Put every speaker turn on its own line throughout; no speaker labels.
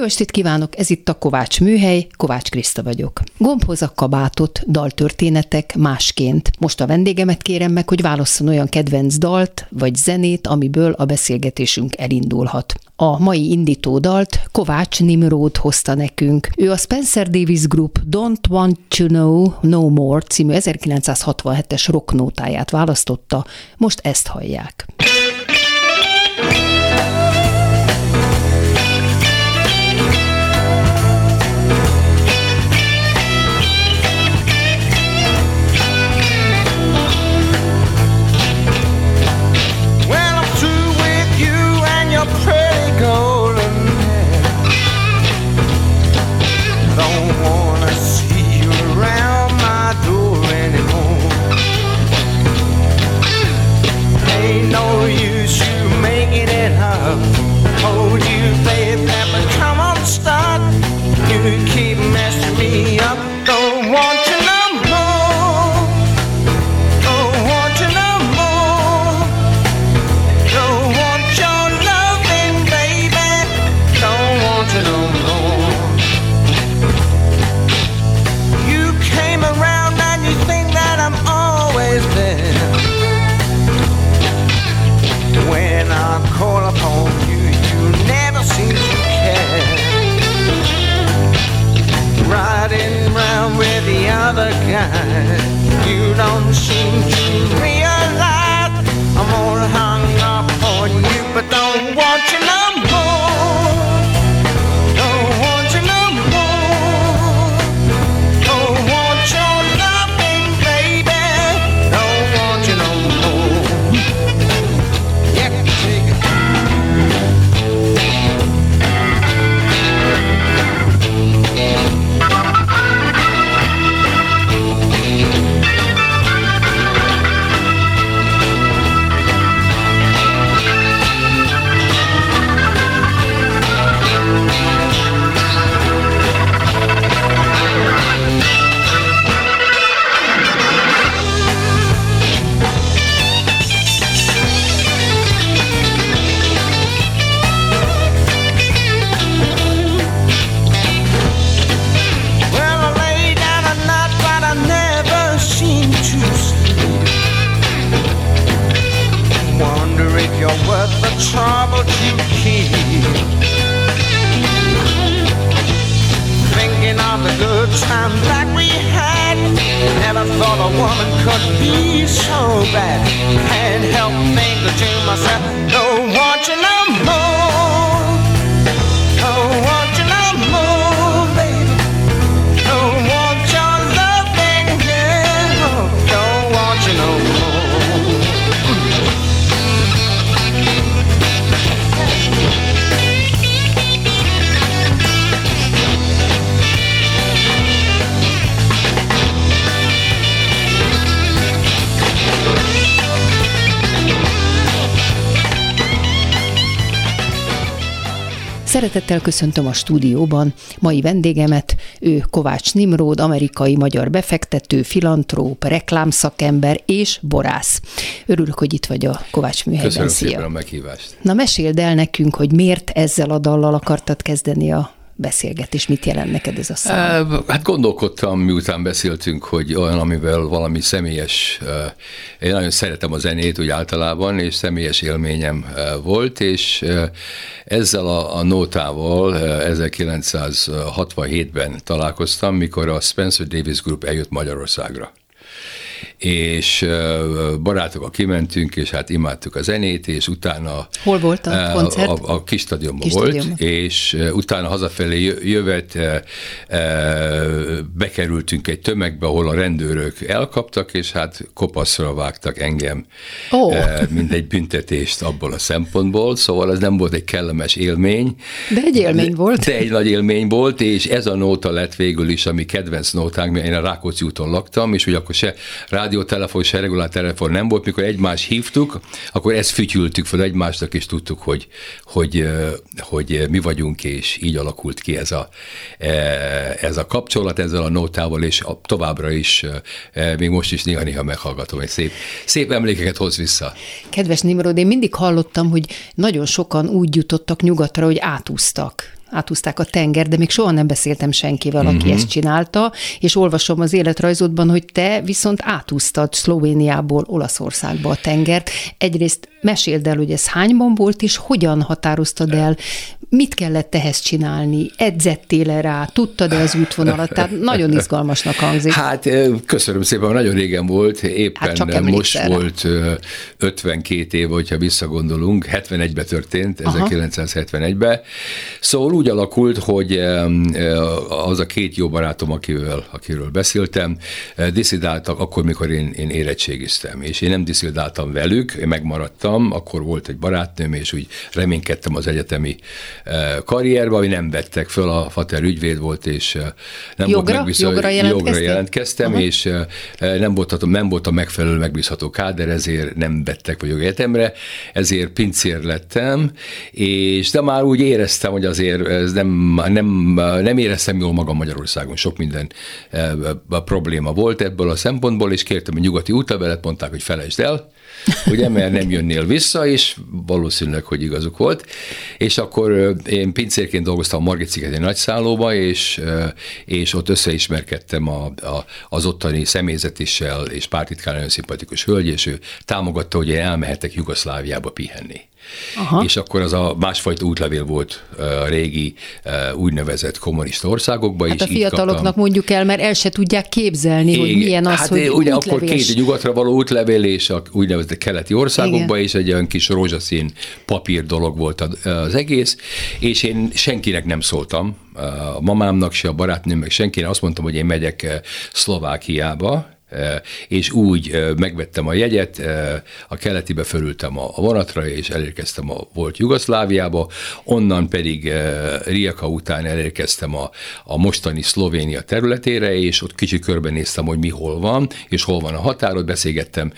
Jó estét kívánok, ez itt a Kovács Műhely, Kovács Kriszta vagyok. Gombhoz a kabátot, daltörténetek másként. Most a vendégemet kérem meg, hogy válasszon olyan kedvenc dalt vagy zenét, amiből a beszélgetésünk elindulhat. A mai indító dalt Kovács Nimród hozta nekünk. Ő a Spencer Davis Group Don't Want to Know No More című 1967-es rocknótáját választotta, most ezt hallják. Szeretettel köszöntöm a stúdióban mai vendégemet, ő Kovács Nimród, amerikai-magyar befektető, filantróp, reklámszakember és borász. Örülök, hogy itt vagy a Kovács műhelyben.
Köszönöm Szia. szépen a meghívást.
Na meséld el nekünk, hogy miért ezzel a dallal akartad kezdeni a beszélgetés? Mit jelent neked ez a szám?
Hát gondolkodtam, miután beszéltünk, hogy olyan, amivel valami személyes, én nagyon szeretem a zenét úgy általában, és személyes élményem volt, és ezzel a, a nótával 1967-ben találkoztam, mikor a Spencer Davis Group eljött Magyarországra és barátokkal kimentünk, és hát imádtuk a zenét, és utána...
Hol volt a koncert?
A, a kis stadionban kis volt, stadionban. és utána hazafelé jövet bekerültünk egy tömegbe, ahol a rendőrök elkaptak, és hát kopaszra vágtak engem, oh. mint egy büntetést abból a szempontból, szóval ez nem volt egy kellemes élmény.
De egy élmény volt.
De egy nagy élmény volt, és ez a nóta lett végül is a mi kedvenc nótánk, mert én a Rákóczi úton laktam, és ugye akkor se rádió rádiótelefon, se regulár telefon nem volt, mikor egymást hívtuk, akkor ezt fütyültük fel egymásnak, és tudtuk, hogy, hogy, hogy mi vagyunk, és így alakult ki ez a, ez a kapcsolat ezzel a nótával, és továbbra is, még most is néha-néha meghallgatom, és szép, szép emlékeket hoz vissza.
Kedves Nimrod, én mindig hallottam, hogy nagyon sokan úgy jutottak nyugatra, hogy átúztak átúzták a tenger, de még soha nem beszéltem senkivel, aki uh-huh. ezt csinálta, és olvasom az életrajzodban, hogy te viszont átúztad Szlovéniából Olaszországba a tengert. Egyrészt meséld el, hogy ez hányban volt, és hogyan határoztad el, mit kellett ehhez csinálni, edzettél rá, tudtad-e az útvonalat, tehát nagyon izgalmasnak hangzik.
Hát köszönöm szépen, nagyon régen volt, éppen hát most erre. volt 52 év, hogyha visszagondolunk, 71-ben történt, 1971-ben, szóval úgy alakult, hogy az a két jó barátom, akivel, akiről beszéltem, diszidáltak akkor, mikor én, én érettségiztem, és én nem diszidáltam velük, én megmaradtam, akkor volt egy barátnőm, és úgy reménykedtem az egyetemi karrierbe, ami nem vettek föl, a Fater ügyvéd volt, és nem
jogra? volt megbízható, jogra,
jogra jelentkeztem, Aha. és nem voltam, nem voltam megfelelő megbízható káder, ezért nem vettek vagy egyetemre, ezért pincér lettem, és de már úgy éreztem, hogy azért ez nem, nem, nem éreztem jól magam Magyarországon, sok minden probléma volt ebből a szempontból, és kértem a nyugati útlevelet, mondták, hogy felejtsd el, ugye, mert nem jönnél vissza, és valószínűleg, hogy igazuk volt. És akkor én pincérként dolgoztam a Margit szigeti nagyszállóba, és, és ott összeismerkedtem a, a, az ottani személyzetissel, és pártitkán nagyon szimpatikus hölgy, és ő támogatta, hogy én elmehetek Jugoszláviába pihenni. Aha. és akkor az a másfajta útlevél volt a régi úgynevezett kommunista országokban.
Hát a fiataloknak kaptam. mondjuk el, mert el se tudják képzelni, Igen, hogy milyen az, hát hogy
ugye akkor két nyugatra való útlevél, és a úgynevezett keleti országokban is egy olyan kis rózsaszín papír dolog volt az egész, és én senkinek nem szóltam, a mamámnak se, a barátnőmnek senkinek, azt mondtam, hogy én megyek Szlovákiába, és úgy megvettem a jegyet, a keletibe fölültem a vonatra, és elérkeztem a volt Jugoszláviába, onnan pedig Rijeka után elérkeztem a, a mostani Szlovénia területére, és ott kicsit körbenéztem, hogy mi hol van, és hol van a határod, beszélgettem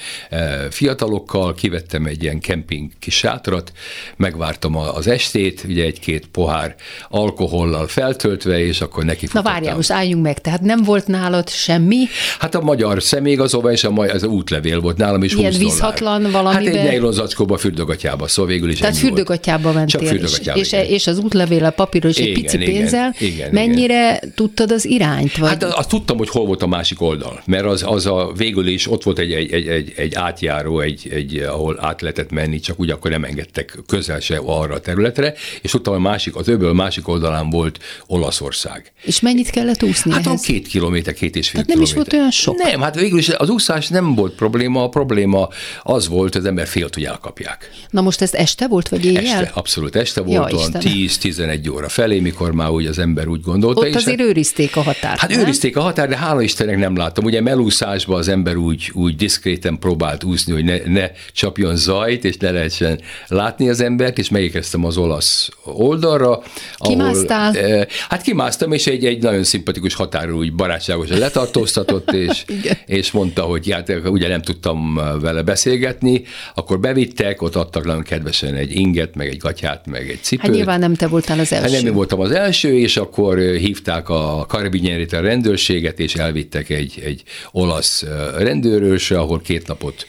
fiatalokkal, kivettem egy ilyen kemping kis sátrat, megvártam az estét, ugye egy-két pohár alkohollal feltöltve, és akkor neki
Na várjál, most álljunk meg, tehát nem volt nálad semmi?
Hát a magyar személyigazolvány, és a mai, az útlevél volt nálam is
Ilyen vízhatlan valami.
Hát egy nejlon zacskóba fürdőgatyába, szóval végül is
Tehát fürdőgatyába mentél. Csak fürdőgatyába, és, és, és, az útlevél a papíros egy pici igen, pénzzel. Igen, igen, Mennyire igen. tudtad az irányt? Vagy?
Hát azt tudtam, hogy hol volt a másik oldal, mert az, az a végül is ott volt egy, egy, egy, egy, egy átjáró, egy, egy, ahol át lehetett menni, csak úgy akkor nem engedtek közel se arra a területre, és tudtam, a másik, az öböl másik oldalán volt Olaszország.
És mennyit kellett úszni
Hát
ehhez?
két kilométer, két és fél
Tehát nem is volt olyan sok?
Nem, hát végül is az úszás nem volt probléma, a probléma az volt, hogy az ember félt, hogy elkapják.
Na most ez este volt, vagy éjjel?
Este, abszolút este volt, ja, 10-11 óra felé, mikor már úgy az ember úgy gondolta.
Ott és azért hát, őrizték a határt.
Hát nem? őrizték a határt, de hála Istennek nem láttam. Ugye melúszásban az ember úgy, úgy diszkréten próbált úszni, hogy ne, ne csapjon zajt, és ne lehessen látni az embert, és megérkeztem az olasz oldalra.
Kimásztál? Ahol,
eh, hát kimásztam, és egy, egy nagyon szimpatikus határól úgy barátságosan letartóztatott, és, és mondta, hogy hát ugye nem tudtam vele beszélgetni, akkor bevittek, ott adtak nagyon kedvesen egy inget, meg egy gatyát, meg egy cipőt. Hát
nyilván nem te voltál az első.
Hát nem én voltam az első, és akkor hívták a Karabinyerit a rendőrséget, és elvittek egy, egy olasz rendőrősre, ahol két napot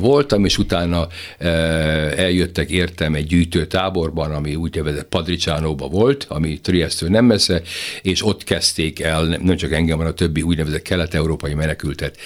voltam, és utána eljöttek értem egy gyűjtőtáborban, ami úgynevezett Padricsánóba volt, ami Trieste nem messze, és ott kezdték el, nem csak engem, hanem a többi úgynevezett kelet-európai menekültet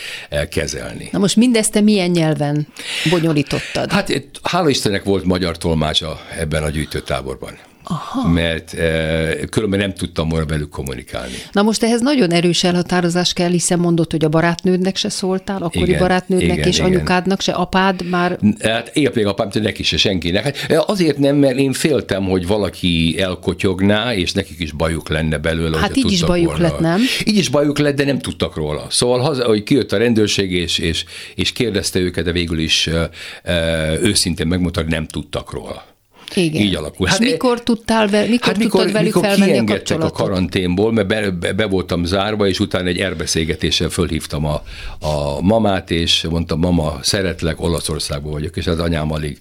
kezelni.
Na most mindezt te milyen nyelven bonyolítottad?
Hát hála Istennek volt magyar tolmácsa ebben a gyűjtőtáborban. Aha. mert e, különben nem tudtam volna velük kommunikálni.
Na most ehhez nagyon erős elhatározás kell, hiszen mondott, hogy a barátnődnek se szóltál, akkori igen, barátnődnek igen, és igen. anyukádnak se, apád már...
Hát épp még apám, neki se senkinek. Hát e, azért nem, mert én féltem, hogy valaki elkotyogná, és nekik is bajuk lenne belőle.
Hát így is bajuk volna. lett, nem?
Így is bajuk lett, de nem tudtak róla. Szóval, haza, hogy kijött a rendőrség, és, és, és kérdezte őket, de végül is e, e őszintén megmondta, hogy nem tudtak róla.
Igen.
Így alakul.
Hát, és mikor tudtál, ve, mikor hát mikor, velük mikor felvenni a kapcsolatot?
a karanténból, mert be, be, be voltam zárva, és utána egy erbeszélgetéssel fölhívtam a, a mamát, és mondtam, mama, szeretlek, Olaszországban vagyok, és az anyám alig,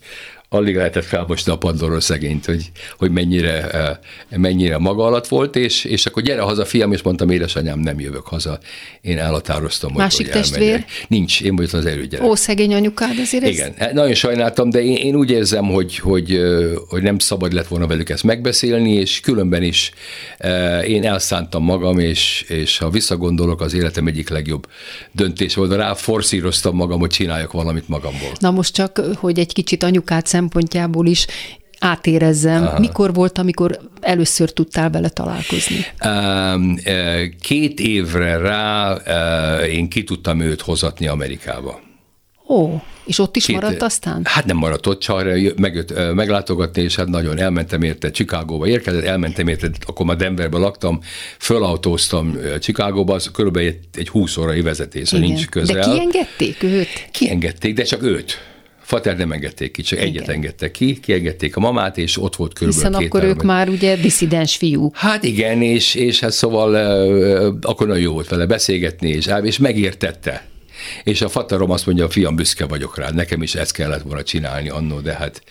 alig lehetett felmosni a Pandora szegényt, hogy, hogy mennyire, eh, mennyire maga alatt volt, és, és akkor gyere haza, fiam, és mondtam, édesanyám, nem jövök haza. Én elhatároztam,
Másik
hogy,
hogy testvér?
Nincs, én vagyok az erőgyerek.
Ó, szegény anyukád azért
Igen, ez... Hát nagyon sajnáltam, de én, én úgy érzem, hogy, hogy, hogy nem szabad lett volna velük ezt megbeszélni, és különben is eh, én elszántam magam, és, és ha visszagondolok, az életem egyik legjobb döntés volt. Rá forszíroztam magam, hogy csináljak valamit magamból.
Na most csak, hogy egy kicsit anyukát szem szempontjából is átérezzem. Aha. Mikor volt, amikor először tudtál vele találkozni?
Két évre rá én ki tudtam őt hozatni Amerikába.
Ó, és ott is Két, maradt aztán?
Hát nem maradt ott, csak meg, meglátogatni, és hát nagyon elmentem érte, Chicagóba érkezett, elmentem érte, akkor már Denverben laktam, fölautóztam Chicagóba, az körülbelül egy, egy 20 órai vezetés, szóval nincs közel.
De kiengedték őt?
Kiengedték, de csak őt. Fater nem engedték ki, csak Igen. egyet engedtek ki, kiengedték a mamát, és ott volt körülbelül
Hiszen
két
akkor ők már ugye diszidens fiúk.
Hát igen, és, és hát szóval akkor nagyon jó volt vele beszélgetni, és, és megértette és a fatarom azt mondja, a fiam, büszke vagyok rá, nekem is ezt kellett volna csinálni annó, de hát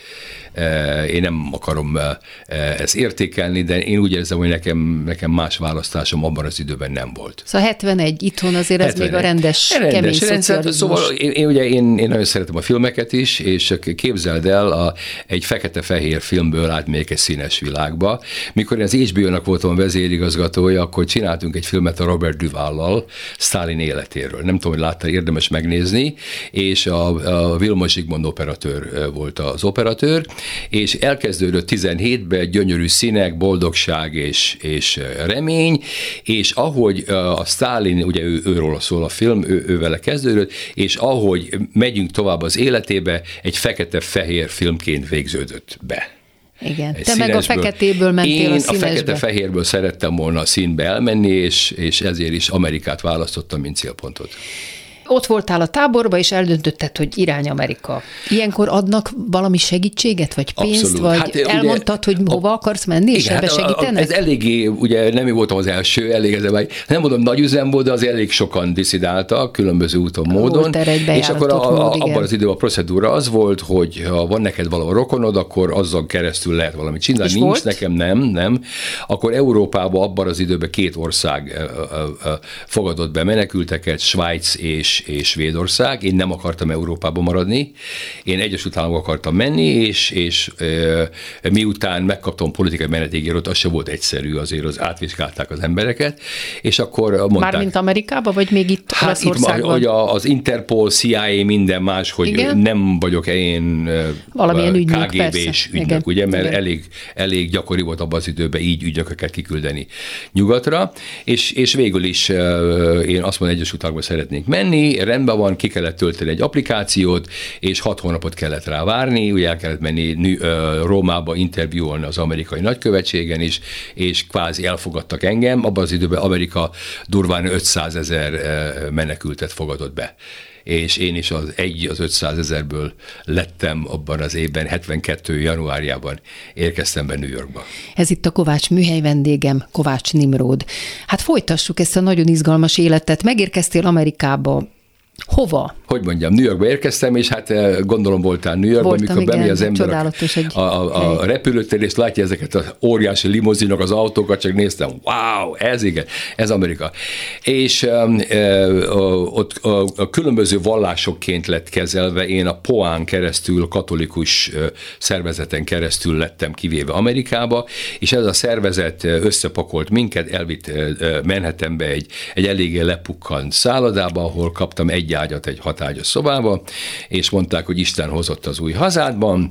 én nem akarom e, ezt értékelni, de én úgy érzem, hogy nekem, nekem más választásom abban az időben nem volt.
Szóval 71 itthon azért ez 71. még a rendes, rendes kemény rendes,
Szóval én, én, ugye én, én nagyon szeretem a filmeket is, és képzeld el, a, egy fekete-fehér filmből átmegyek egy színes világba. Mikor én az HBO-nak voltam vezérigazgatója, akkor csináltunk egy filmet a Robert Duvallal, Stalin életéről. Nem tudom, hogy láttál, érdemes megnézni, és a, a Vilmos Zsigmond operatőr volt az operatőr, és elkezdődött 17-ben gyönyörű színek, boldogság és, és remény, és ahogy a Stalin, ugye ő, őról szól a film, ő, ő vele kezdődött, és ahogy megyünk tovább az életébe, egy fekete-fehér filmként végződött be.
Igen, te meg a feketéből mentél
Én
a színesbe.
a fekete-fehérből szerettem volna a színbe elmenni, és, és ezért is Amerikát választottam, mint célpontot
ott voltál a táborba, és eldöntötted, hogy irány Amerika. Ilyenkor adnak valami segítséget, vagy pénzt, Abszolút. vagy hát, elmondtad, ugye, hogy hova akarsz menni, és igen, ebbe hát segítenek?
Ez eléggé, ugye nem voltam az első, elég ez, nem mondom nagy üzem volt, de az elég sokan diszidáltak, különböző úton, módon.
és akkor a, a, mód,
abban az időben a procedúra az volt, hogy ha van neked valahol rokonod, akkor azzal keresztül lehet valamit csinálni. És Nincs volt? nekem, nem, nem. Akkor Európában abban az időben két ország fogadott be menekülteket, Svájc és és, Svédország. Én nem akartam Európában maradni, én Egyesült Államok akartam menni, és, és miután megkaptam politikai menedékjogot, az se volt egyszerű, azért az átvizsgálták az embereket, és akkor mondták...
Mármint Amerikában, vagy még itt
hát itt, hogy az Interpol, CIA, minden más, hogy Igen? nem vagyok én
Valamilyen ügynök,
KGB-s ügynök, Igen. ugye, mert Igen. elég, elég gyakori volt abban az időben így ügynököket kiküldeni nyugatra, és, és végül is én azt mondom, Egyesült Államokba szeretnék menni, rendben van, ki kellett tölteni egy applikációt, és hat hónapot kellett rá várni, ugye el kellett menni Rómába interjúolni az amerikai nagykövetségen is, és kvázi elfogadtak engem, abban az időben Amerika durván 500 ezer menekültet fogadott be és én is az egy az 500 ezerből lettem abban az évben, 72. januárjában érkeztem be New Yorkba.
Ez itt a Kovács műhely vendégem, Kovács Nimród. Hát folytassuk ezt a nagyon izgalmas életet. Megérkeztél Amerikába, Hova?
Hogy mondjam, New Yorkba érkeztem, és hát eh, gondolom voltál New Yorkban, amikor bemegy az ember a, a, a, a repülőtér, és látja ezeket az óriási limuzinok, az autókat, csak néztem, wow, ez igen, ez Amerika. És e, ott a, a különböző vallásokként lett kezelve, én a Poán keresztül, katolikus szervezeten keresztül lettem kivéve Amerikába, és ez a szervezet összepakolt minket, elvitt Manhattanbe egy, egy eléggé lepukkant szállodába, ahol kaptam egy egy ágyat egy hatágyas szobába, és mondták, hogy Isten hozott az új hazádban.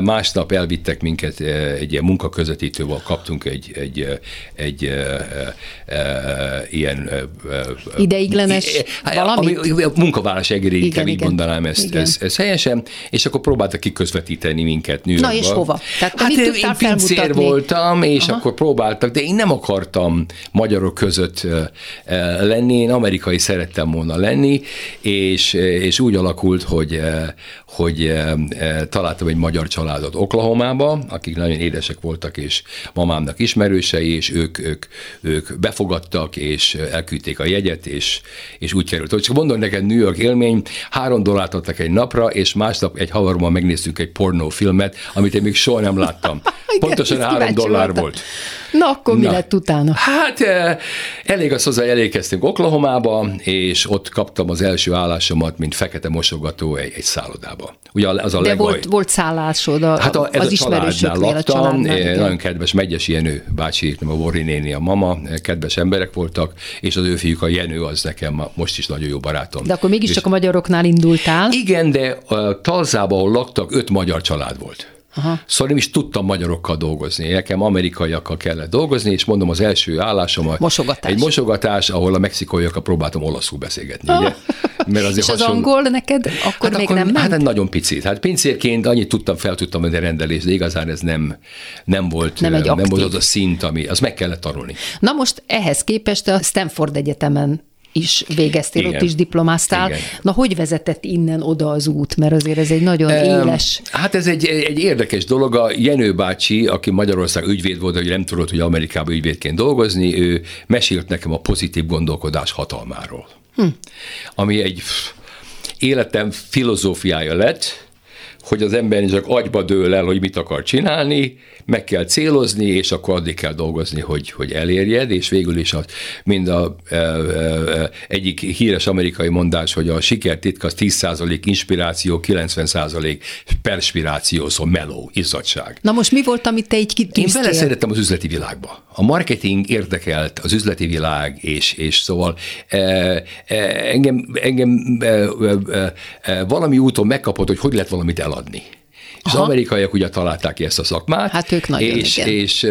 Másnap elvittek minket egy ilyen munkaközvetítővel, kaptunk egy, egy, egy, egy ilyen
ideiglenes valamit?
Munkavállalás egéri, így mondanám ezt, ez, ez helyesen, és akkor próbáltak kiközvetíteni minket New
Na és hova?
Tehát hát mit én pincér voltam, és Aha. akkor próbáltak, de én nem akartam magyarok között lenni, én amerikai szerettem volna lenni, és, és úgy alakult, hogy, hogy találtam egy magyar családot Oklahomába, akik nagyon édesek voltak, és mamámnak ismerősei, és ők, ők, ők befogadtak, és elküldték a jegyet, és, és úgy került. Csak mondom neked New York élmény, három dollárt adtak egy napra, és másnap egy havarban megnéztük egy pornófilmet, amit én még soha nem láttam. Pontosan három dollár voltam. volt.
Na, akkor Na. mi lett utána?
Hát elég az hozzá, elégkeztünk Oklahomába, és ott kaptam az első állásomat, mint fekete mosogató egy, egy szállodába.
Ugye az a De legaj... volt, volt szállásod a, hát a, ez az a ismerősöknél, laktam, a családnál.
Nagyon kedves Megyes Jenő bácsi, a Vori néni, a mama, kedves emberek voltak, és az ő fiúk, a Jenő az nekem most is nagyon jó barátom.
De akkor mégiscsak és... a magyaroknál indultál?
Igen, de Talzában, ahol laktak, öt magyar család volt. Aha. Szóval nem is tudtam magyarokkal dolgozni. Nekem amerikaiakkal kellett dolgozni, és mondom, az első állásomat
mosogatás.
egy mosogatás, ahol a mexikaiakkal próbáltam olaszul beszélgetni. Ugye?
Mert azért és hasonló... az angol neked akkor hát még akkor, nem ment?
Hát nagyon picit. Hát pincérként annyit tudtam, fel tudtam menni rendelést, de igazán ez nem, nem volt, nem, egy nem volt az a szint, ami, az meg kellett tanulni.
Na most ehhez képest a Stanford Egyetemen is végeztél, Igen. ott is diplomáztál. Igen. Na, hogy vezetett innen oda az út? Mert azért ez egy nagyon um, éles...
Hát ez egy, egy érdekes dolog. A Jenő bácsi, aki Magyarország ügyvéd volt, hogy nem tudott, hogy Amerikában ügyvédként dolgozni, ő mesélt nekem a pozitív gondolkodás hatalmáról. Hm. Ami egy életem filozófiája lett, hogy az ember csak agyba dől el, hogy mit akar csinálni, meg kell célozni, és akkor addig kell dolgozni, hogy, hogy elérjed, és végül is az, mind a e, e, egyik híres amerikai mondás, hogy a siker titka az 10% inspiráció, 90% perspiráció, szóval meló, izzadság.
Na most mi volt, amit te így kitűztél?
Én beleszerettem az üzleti világba. A marketing érdekelt, az üzleti világ, és, és szóval e, e, engem, engem e, e, e, valami úton megkapott, hogy hogy lehet valamit eladni. És az amerikaiak ugye találták ki ezt a szakmát.
Hát ők nagyon,
és,
igen.
és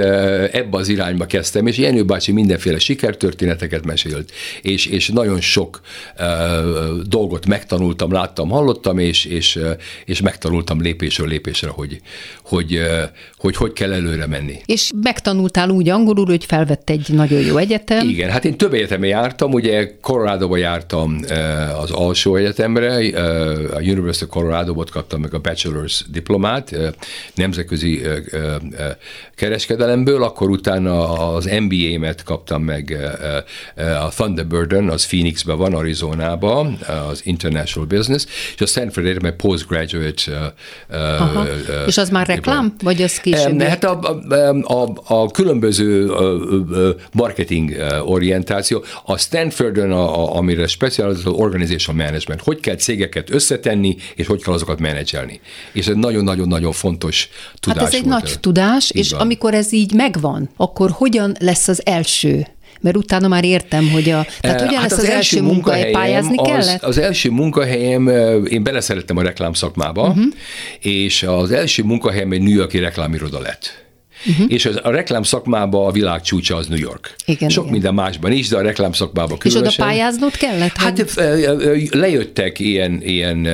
ebbe az irányba kezdtem, és Jenő bácsi mindenféle sikertörténeteket mesélt, és, és nagyon sok uh, dolgot megtanultam, láttam, hallottam, és, és, és megtanultam lépésről lépésre, hogy hogy, uh, hogy hogy kell előre menni.
És megtanultál úgy angolul, hogy felvett egy nagyon jó egyetem.
Igen, hát én több egyetemre jártam, ugye Colorado-ba jártam az alsó egyetemre, a University of Colorado-ot kaptam meg a bachelor's diplomát, diplomát nemzetközi kereskedelemből, akkor utána az MBA-met kaptam meg a Thunderbirdön, az Phoenixben van, Arizonában, az International Business, és a Stanford Egyetem postgraduate
Aha. És az már reklám, vagy az később?
Hát a, a, a, a különböző marketing orientáció, a Stanfordön, a, a, amire specializált organization management, hogy kell cégeket összetenni, és hogy kell azokat menedzselni. És ez nagyon nagyon-nagyon fontos tudás
Hát ez egy
volt.
nagy tudás, így és van. amikor ez így megvan, akkor hogyan lesz az első mert utána már értem, hogy a... Tehát hogyan hát lesz az, az első munkahely, pályázni
az,
kellett?
Az első munkahelyem, én beleszerettem a reklámszakmába, uh-huh. és az első munkahelyem egy New Yorki reklámiroda lett. Uh-huh. És az, a reklám szakmában a világ csúcsa az New York. Igen, Sok igen. minden másban is, de a reklám szakmában különösen.
És oda pályáznod kellett?
Hát hogy... lejöttek ilyen, ilyen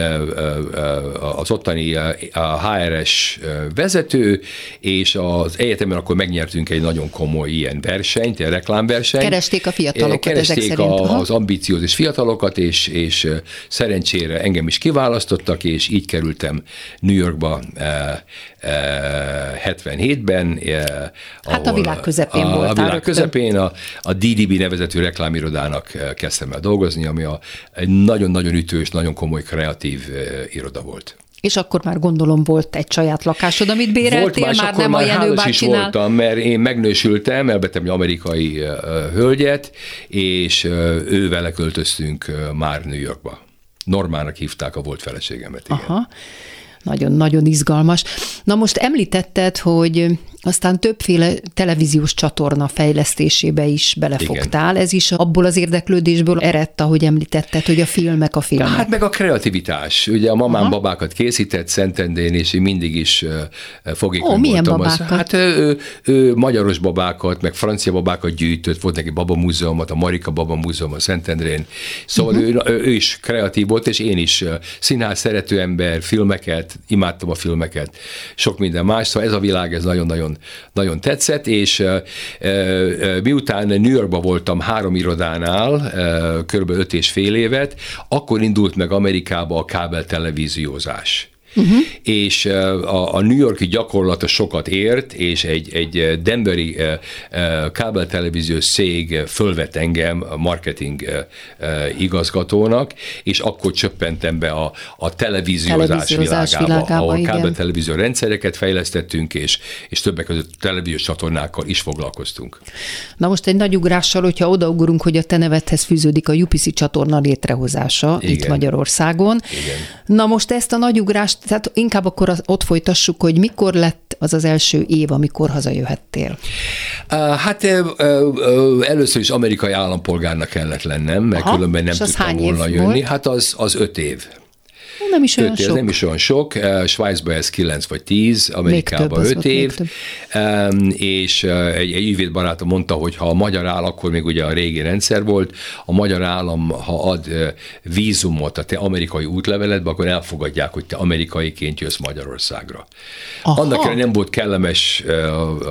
az ottani HRS vezető, és az egyetemen akkor megnyertünk egy nagyon komoly ilyen versenyt, egy reklámversenyt.
Keresték a fiatalokat
Keresték
ezek szerint.
A, az ambiciózus fiatalokat, és, és szerencsére engem is kiválasztottak, és így kerültem New Yorkba 77-ben.
Hát a világ közepén a,
voltál. A világ közepén a, a DDB nevezetű reklámirodának kezdtem el dolgozni, ami a, egy nagyon-nagyon ütős, nagyon komoly kreatív iroda volt.
És akkor már gondolom volt egy saját lakásod, amit béreltél, volt már, már nem már a Jenő
is voltam, mert én megnősültem, elbetem egy amerikai uh, hölgyet, és uh, ő vele költöztünk uh, már New Yorkba. Normának hívták a volt feleségemet. Igen. Aha
nagyon-nagyon izgalmas. Na most említetted, hogy aztán többféle televíziós csatorna fejlesztésébe is belefogtál. Igen. Ez is abból az érdeklődésből eredt, ahogy említetted, hogy a filmek a filmek.
Hát meg a kreativitás. Ugye a mamám Aha. babákat készített Szentendén, és én mindig is fogékony
Ó, milyen voltam. babákat?
Hát ő, ő, magyaros babákat, meg francia babákat gyűjtött, volt neki baba múzeumot, a Marika Baba Múzeum a Szentendrén. Szóval uh-huh. ő, ő is kreatív volt, és én is színház szerető ember, filmeket, imádtam a filmeket, sok minden más. Szóval ez a világ, ez nagyon-nagyon nagyon, tetszett, és miután New Yorkban voltam három irodánál, kb. öt és fél évet, akkor indult meg Amerikába a kábel televíziózás. Uh-huh. és a, a New Yorki gyakorlata sokat ért, és egy, egy Denveri kábeltelevíziós szég fölvett engem a marketing igazgatónak, és akkor csöppentem be a, a televíziózás, televíziózás világába, világába ahol kábeltelevízió rendszereket fejlesztettünk, és, és többek között televíziós csatornákkal is foglalkoztunk.
Na most egy nagy ugrással, hogyha odaugorunk, hogy a te nevedhez fűződik a UPC csatorna létrehozása Igen. itt Magyarországon. Igen. Na most ezt a nagy ugrást, tehát inkább akkor ott folytassuk, hogy mikor lett az az első év, amikor hazajöhettél?
Hát először is amerikai állampolgárnak kellett lennem, mert Aha, különben nem tudtam volna jönni. Volt? Hát az, az öt év
nem is olyan
sok. Nem is olyan sok. Eh, Svájcban ez 9 vagy 10, Amerikában 5 év. És eh, egy, egy ügyvéd barátom mondta, hogy ha a magyar áll, akkor még ugye a régi rendszer volt, a magyar állam, ha ad eh, vízumot a te amerikai útleveledbe, akkor elfogadják, hogy te amerikaiként jössz Magyarországra. Aha. Annak ellenére nem volt kellemes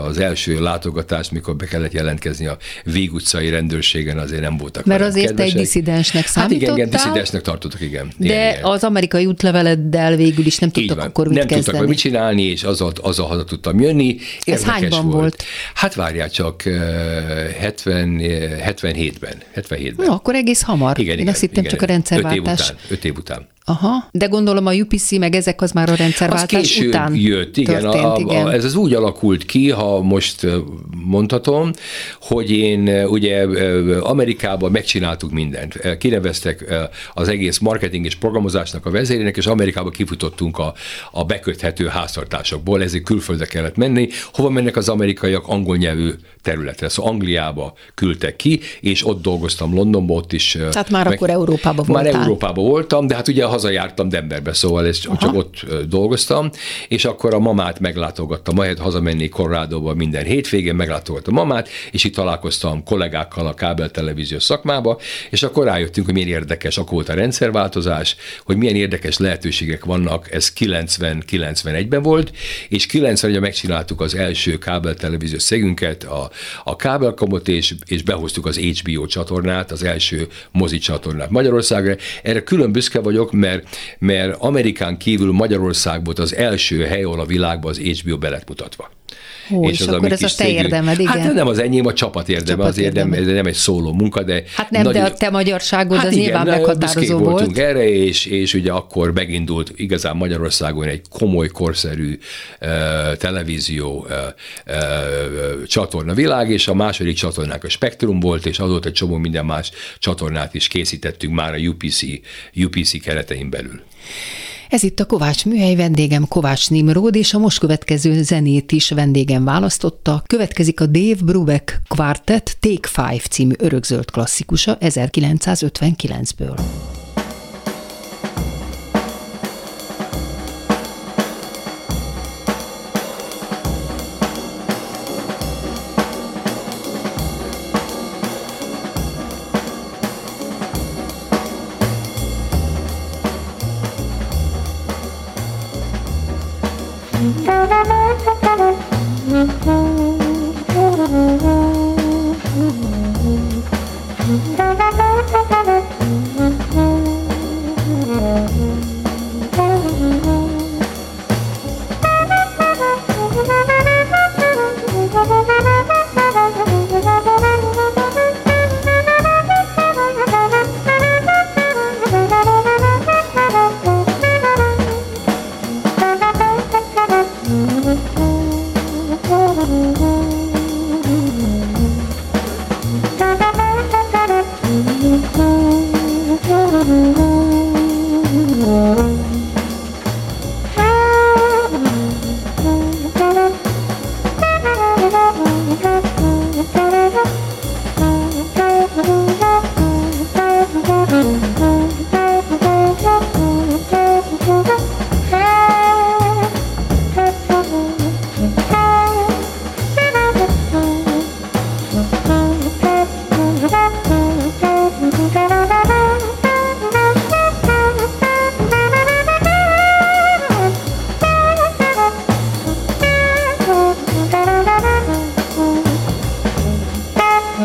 az első látogatás, mikor be kellett jelentkezni a Vég utcai rendőrségen, azért nem voltak
Mert azért kedvesek. egy diszidensnek számítottál?
Hát igen, igen, diszidensnek tartottak, igen.
De igen, igen. az amerikai útleveleddel végül is nem tudtak akkor mit
Nem
kezdeni.
tudtak mit csinálni, és azzal, azzal haza tudtam jönni. Érdekes
Ez hányban volt? volt?
Hát várjál csak, 70, 77-ben. 77-ben.
Na, akkor egész hamar. Igen, Én igen, azt hittem igen, csak a rendszerváltás.
Öt év után. Öt év után.
Aha, de gondolom a UPC meg ezek az már a rendszerváltás az később után
jött, igen, történt, a, a, igen. A, ez az úgy alakult ki, ha most mondhatom, hogy én ugye Amerikában megcsináltuk mindent. Kineveztek az egész marketing és programozásnak a vezérének, és Amerikába kifutottunk a, a beköthető háztartásokból, ezért külföldre kellett menni. Hova mennek az amerikaiak angol nyelvű területre? Szóval Angliába küldtek ki, és ott dolgoztam Londonban, ott is.
Tehát már meg, akkor Európában
voltál. Már Európában voltam, de hát ugye hazajártam Denverbe, szóval ezt Aha. csak ott dolgoztam, és akkor a mamát meglátogattam, majd hazamenni Korrádóba minden hétvégén, meglátogattam a mamát, és itt találkoztam kollégákkal a kábeltelevízió szakmába, és akkor rájöttünk, hogy milyen érdekes akkor volt a rendszerváltozás, hogy milyen érdekes lehetőségek vannak, ez 90-91-ben volt, és 90-ben megcsináltuk az első kábeltelevízió szegünket, a, a kábelkamot, és, és behoztuk az HBO csatornát, az első mozi csatornát Magyarországra. Erre külön büszke vagyok, mert, mert Amerikán kívül Magyarország volt az első hely, ahol a világban az HBO belet mutatva.
Hú, és, és az akkor ez a te érdemed, igen.
Hát nem az enyém, a csapat érdeme, csapat azért érdeme. nem, nem egy szóló munka, de...
Hát nem, nagyon... de a te magyarságod hát az igen, nyilván meghatározó volt. voltunk
erre, és, és ugye akkor megindult igazán Magyarországon egy komoly, korszerű uh, televízió uh, uh, csatorna világ, és a második csatornák a Spektrum volt, és azóta egy csomó minden más csatornát is készítettünk már a UPC, UPC keretein belül.
Ez itt a Kovács műhely vendégem Kovács Nimród, és a most következő zenét is vendégem választotta. Következik a Dave Brubeck Quartet Take Five című örökzöld klasszikusa 1959-ből.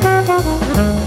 Thank you.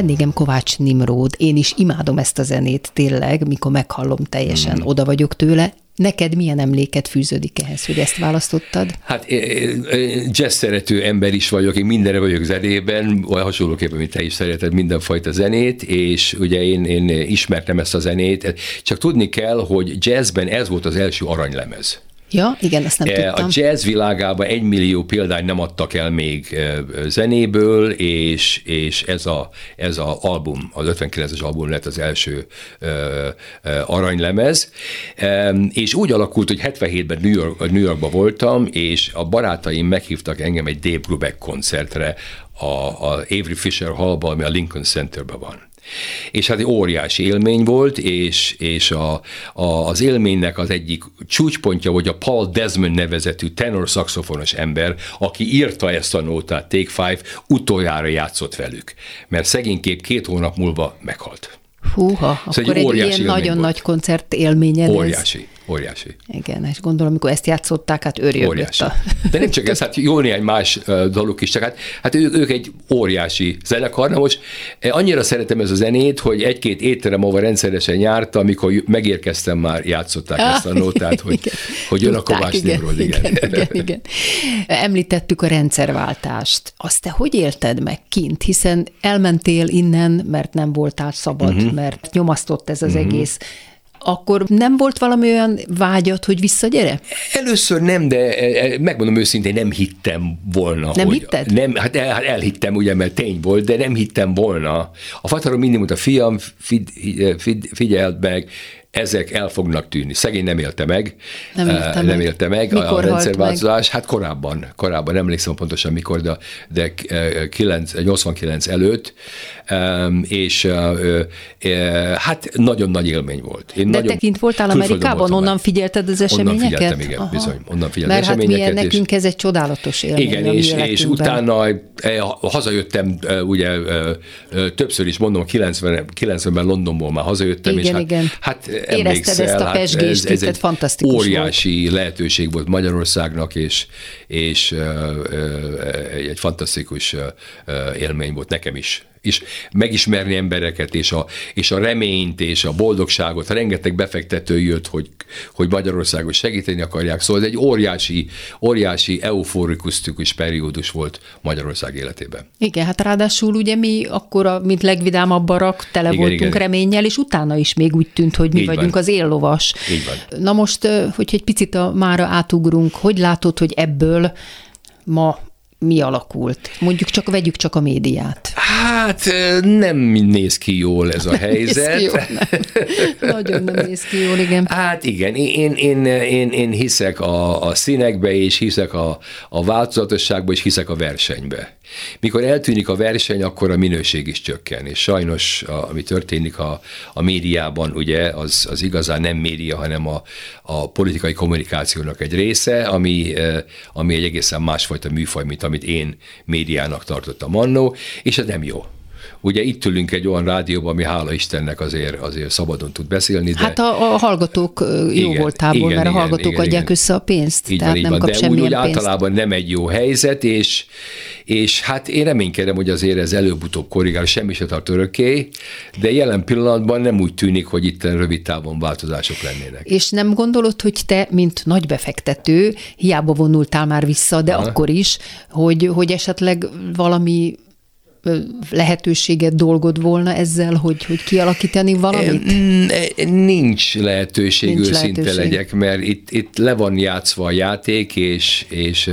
Vendégem Kovács Nimród, én is imádom ezt a zenét tényleg, mikor meghallom teljesen, mm. oda vagyok tőle, Neked milyen emléket fűződik ehhez, hogy ezt választottad?
Hát jazz szerető ember is vagyok, én mindenre vagyok zenében, olyan hasonlóképpen, mint te is szereted mindenfajta zenét, és ugye én, én ismertem ezt a zenét, csak tudni kell, hogy jazzben ez volt az első aranylemez.
Ja, igen, ezt nem
e,
tudtam.
A jazz világában egy millió példány nem adtak el még e, zenéből, és, és ez, a, ez a album, az 59-es album lett az első uh, aranylemez, és úgy alakult, hogy 77-ben New, York, New Yorkban voltam, és a barátaim meghívtak engem egy Dave Brubeck koncertre a, a Avery Fisher Hallba, ami a Lincoln Centerben van. És hát egy óriási élmény volt, és, és a, a, az élménynek az egyik csúcspontja, hogy a Paul Desmond nevezetű tenor szaxofonos ember, aki írta ezt a nótát, Take Five, utoljára játszott velük, mert szegényképp két hónap múlva meghalt.
Húha, szóval akkor egy, egy ilyen nagyon volt. nagy koncert élményed
Óriási. Ez. Óriási.
Igen, és gondolom, amikor ezt játszották, hát őrjögött a...
De nem csak ez, hát jó néhány más dolog is, csak hát, hát ők, ők egy óriási zenekar. Na most annyira szeretem ez a zenét, hogy egy-két étterem, ahol rendszeresen jártam, amikor megérkeztem már, játszották ah, ezt a nótát, hogy, igen. hogy jön a Kovács igen, igen, igen, igen, igen.
Említettük a rendszerváltást. Azt te hogy élted meg kint? Hiszen elmentél innen, mert nem voltál szabad, uh-huh. mert nyomasztott ez az uh-huh. egész akkor nem volt valami olyan vágyat, hogy visszagyere?
Először nem, de e, e, megmondom őszintén, nem hittem volna.
Nem hogy hitted?
Nem, hát, el, hát elhittem, ugye, mert tény volt, de nem hittem volna. A fatarom mindig mondta, fiam, figy, figy, figyeld meg, ezek el fognak tűnni. Szegény nem élte meg.
Nem élte meg. Nem
élte meg
mikor
a rendszerváltozás. Hát korábban, korábban, nem emlékszem pontosan mikor, de, de 9, 89 előtt, és hát nagyon nagy élmény volt.
Én de te kint voltál Amerikában, onnan figyelted az eseményeket?
Onnan figyeltem, igen, Aha. bizony. Onnan figyeltem
Mert hát milyen nekünk ez egy csodálatos élmény.
Igen, és, és utána hazajöttem, ugye többször is mondom, 90, 90-ben Londonból már hazajöttem,
igen,
és hát,
igen.
hát Érezted
ezt a hát pesgést, ez, ez egy fantasztikus
óriási
volt.
lehetőség volt Magyarországnak, és, és egy fantasztikus élmény volt nekem is és megismerni embereket, és a, és a reményt, és a boldogságot. Rengeteg befektető jött, hogy, hogy Magyarországot segíteni akarják. Szóval ez egy óriási, óriási euforikus periódus volt Magyarország életében.
Igen, hát ráadásul ugye mi akkor, mint legvidámabb barak, tele igen, voltunk igen. reménnyel, és utána is még úgy tűnt, hogy mi Így vagyunk van. az éllovas.
Így van.
Na most, hogy egy picit a, mára átugrunk, hogy látod, hogy ebből ma mi alakult? Mondjuk csak, vegyük csak a médiát.
Hát nem néz ki jól ez a helyzet.
Jól, nem. Nagyon nem néz ki jól, igen.
Hát igen, én, én, én, én hiszek a, a színekbe, és hiszek a, a változatosságba, és hiszek a versenybe. Mikor eltűnik a verseny, akkor a minőség is csökken, és sajnos, a, ami történik a, a médiában, ugye, az, az igazán nem média, hanem a, a politikai kommunikációnak egy része, ami, ami egy egészen másfajta műfaj, mint amit én médiának tartottam annó, és ez nem jó. Ugye itt ülünk egy olyan rádióban, ami hála Istennek azért, azért szabadon tud beszélni. De...
Hát a, a hallgatók jó igen, voltából, igen, mert igen, a hallgatók igen, adják igen. össze a pénzt, így tehát van, nem van, kap de úgy, úgy pénzt.
általában nem egy jó helyzet, és, és hát én reménykedem, hogy azért ez előbb-utóbb korrigál, semmi se tart örökké, de jelen pillanatban nem úgy tűnik, hogy itt rövid távon változások lennének.
És nem gondolod, hogy te, mint nagy befektető, hiába vonultál már vissza, de Aha. akkor is, hogy, hogy esetleg valami lehetőséget, dolgod volna ezzel, hogy, hogy kialakítani valamit?
Nincs lehetőség, Nincs őszinte lehetőség. legyek, mert itt, itt le van játszva a játék, és, és,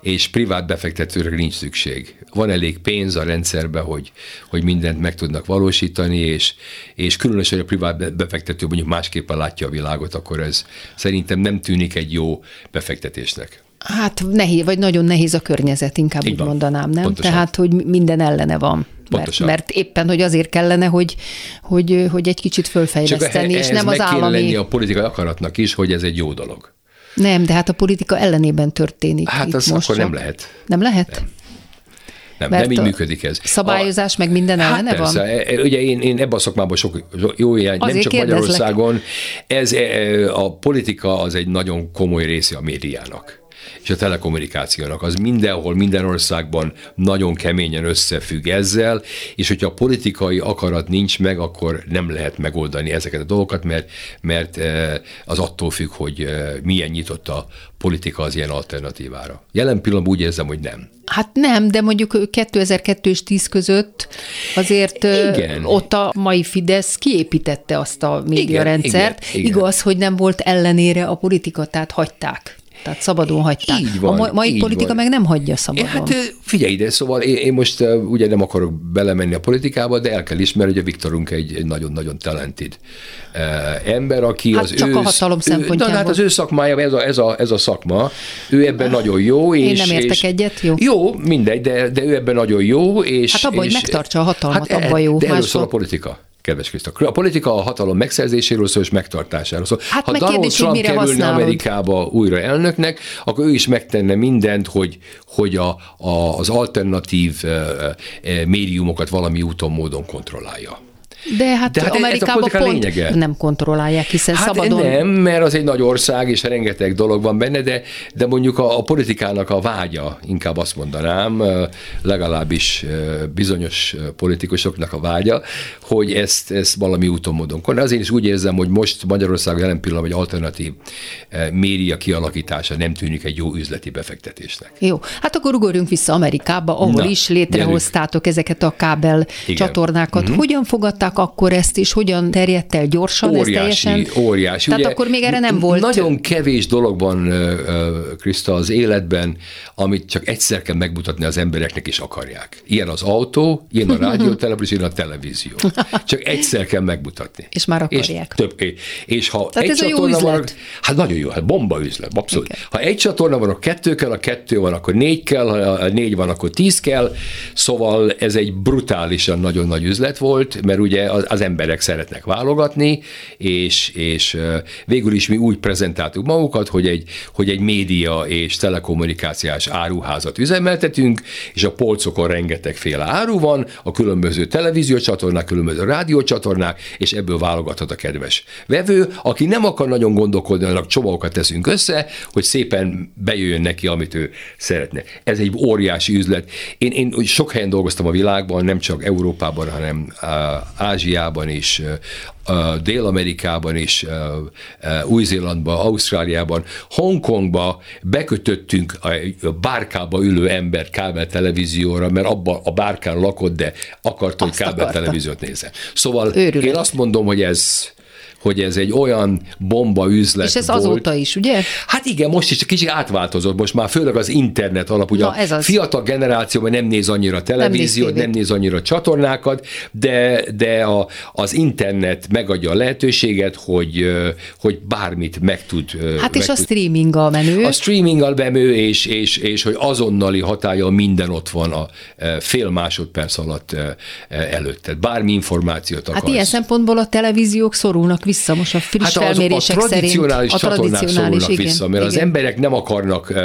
és privát befektetőre nincs szükség. Van elég pénz a rendszerbe, hogy, hogy mindent meg tudnak valósítani, és, és különösen, hogy a privát befektető mondjuk másképpen látja a világot, akkor ez szerintem nem tűnik egy jó befektetésnek.
Hát nehéz, vagy nagyon nehéz a környezet, inkább Így úgy van. mondanám, nem? Pontosan. Tehát, hogy minden ellene van. Mert, mert éppen, hogy azért kellene, hogy, hogy, hogy egy kicsit fölfejleszteni, Csak és nem az állami...
lenni a politikai akaratnak is, hogy ez egy jó dolog.
Nem, de hát a politika ellenében történik.
Hát az most akkor csak. nem lehet.
Nem lehet?
Nem. Nem, Mert nem így működik ez.
Szabályozás a, meg minden hát ellene persze, van?
E, e, ugye én, én ebben a szakmában sok jó ilyen, nem csak kérdezlek. Magyarországon, ez e, a politika az egy nagyon komoly része a médiának. És a telekommunikációnak. Az mindenhol, minden országban nagyon keményen összefügg ezzel, és hogyha a politikai akarat nincs meg, akkor nem lehet megoldani ezeket a dolgokat, mert, mert az attól függ, hogy milyen nyitott a politika az ilyen alternatívára. Jelen pillanatban úgy érzem, hogy nem.
Hát nem, de mondjuk 2002 és 10 között azért igen. ott a mai Fidesz kiépítette azt a médiarendszert. Igen, igen, igen. Igaz, hogy nem volt ellenére a politika, tehát hagyták. Tehát szabadon hagyták. Így van, a mai politika van. meg nem hagyja szabadon.
Hát figyelj ide, szóval én, én most ugye nem akarok belemenni a politikába, de el kell ismerni, hogy a Viktorunk egy, egy nagyon-nagyon talented ember, aki
hát
az
csak
ő...
a hatalom szempontjából.
Na, hát az ő szakmája, ez a, ez a, ez a szakma, ő ebben nagyon jó. És,
én nem értek és, egyet, jó?
Jó, mindegy, de, de ő ebben nagyon jó. És,
hát abban,
és,
hogy megtartsa a hatalmat, hát, abban jó.
De erről szól a politika kedves Kriszta. A politika a hatalom megszerzéséről szól és megtartásáról szól.
Hát
ha Donald
kérdés,
Trump kerülne
használod?
Amerikába újra elnöknek, akkor ő is megtenne mindent, hogy, hogy a, a, az alternatív e, e, médiumokat valami úton, módon kontrollálja.
De hát,
De hát ez a
Amerikában pont
lényege.
nem kontrollálják, hiszen
Hát
szabadon...
nem, mert az egy nagy ország, és rengeteg dolog van benne, de, de mondjuk a, a politikának a vágya, inkább azt mondanám, legalábbis bizonyos politikusoknak a vágya, hogy ezt, ezt valami úton módon. Azért is úgy érzem, hogy most Magyarország jelen pillanatban egy alternatív média kialakítása nem tűnik egy jó üzleti befektetésnek.
Jó, hát akkor ugorjunk vissza Amerikába, ahol
Na,
is létrehoztátok ezeket a kábel
Igen.
csatornákat.
Mhm.
Hogyan fogadták akkor ezt, és hogyan terjedt el gyorsan ez
Óriási,
teljesen?
óriási.
Tehát akkor még erre nem volt...
Nagyon kevés dolog van, ö, ö, Krista, az életben, amit csak egyszer kell megmutatni az embereknek, és akarják. Ilyen az autó, ilyen a rádió, televízió, ilyen a televízió. Csak egyszer kell megmutatni.
És már akarják.
És, több, és ha
Tehát
egy
ez a jó
csatorna van, hát nagyon jó, hát bomba üzlet, abszolút.
Igen.
Ha egy csatorna van, akkor kettő kell, ha kettő van, akkor négy kell, ha négy van, akkor tíz kell. Szóval ez egy brutálisan nagyon nagy üzlet volt, mert ugye az, az emberek szeretnek válogatni, és, és végül is mi úgy prezentáltuk magukat, hogy egy, hogy egy média és telekommunikációs áruházat üzemeltetünk, és a polcokon rengetegféle áru van, a különböző televíziócsatornák, különböző rádiócsatornák, és ebből válogathat a kedves vevő, aki nem akar nagyon gondolkodni, annak csomagokat teszünk össze, hogy szépen bejöjjön neki, amit ő szeretne. Ez egy óriási üzlet. Én, én sok helyen dolgoztam a világban, nem csak Európában, hanem á, Ázsiában is, Dél-Amerikában is, Új-Zélandban, Ausztráliában, Hongkongba bekötöttünk a bárkába ülő embert kábel televízióra, mert abban a bárkán lakott, de akarta, hogy
Azt
kábel
akarta.
televíziót nézze. Szóval
Őrület.
én azt mondom, hogy ez hogy ez egy olyan bomba üzlet
És ez
volt.
azóta is, ugye?
Hát igen, most is kicsit átváltozott, most már főleg az internet alap, ugye
Na,
a
ez az.
fiatal generációban nem néz annyira televíziót, nem
tévét.
néz, annyira csatornákat, de, de a, az internet megadja a lehetőséget, hogy, hogy bármit meg tud.
Hát
meg
és a
tud.
streaming a menő.
A streaminggal bemő, és, és, és hogy azonnali hatája minden ott van a fél másodperc alatt előtted. Bármi információt akarsz.
Hát ilyen szempontból a televíziók szorulnak vissza most a friss
Hát az, a
felmérések
tradicionális
szerint. A
csatornák szorulnak
igen,
vissza, mert az
igen.
emberek nem akarnak uh,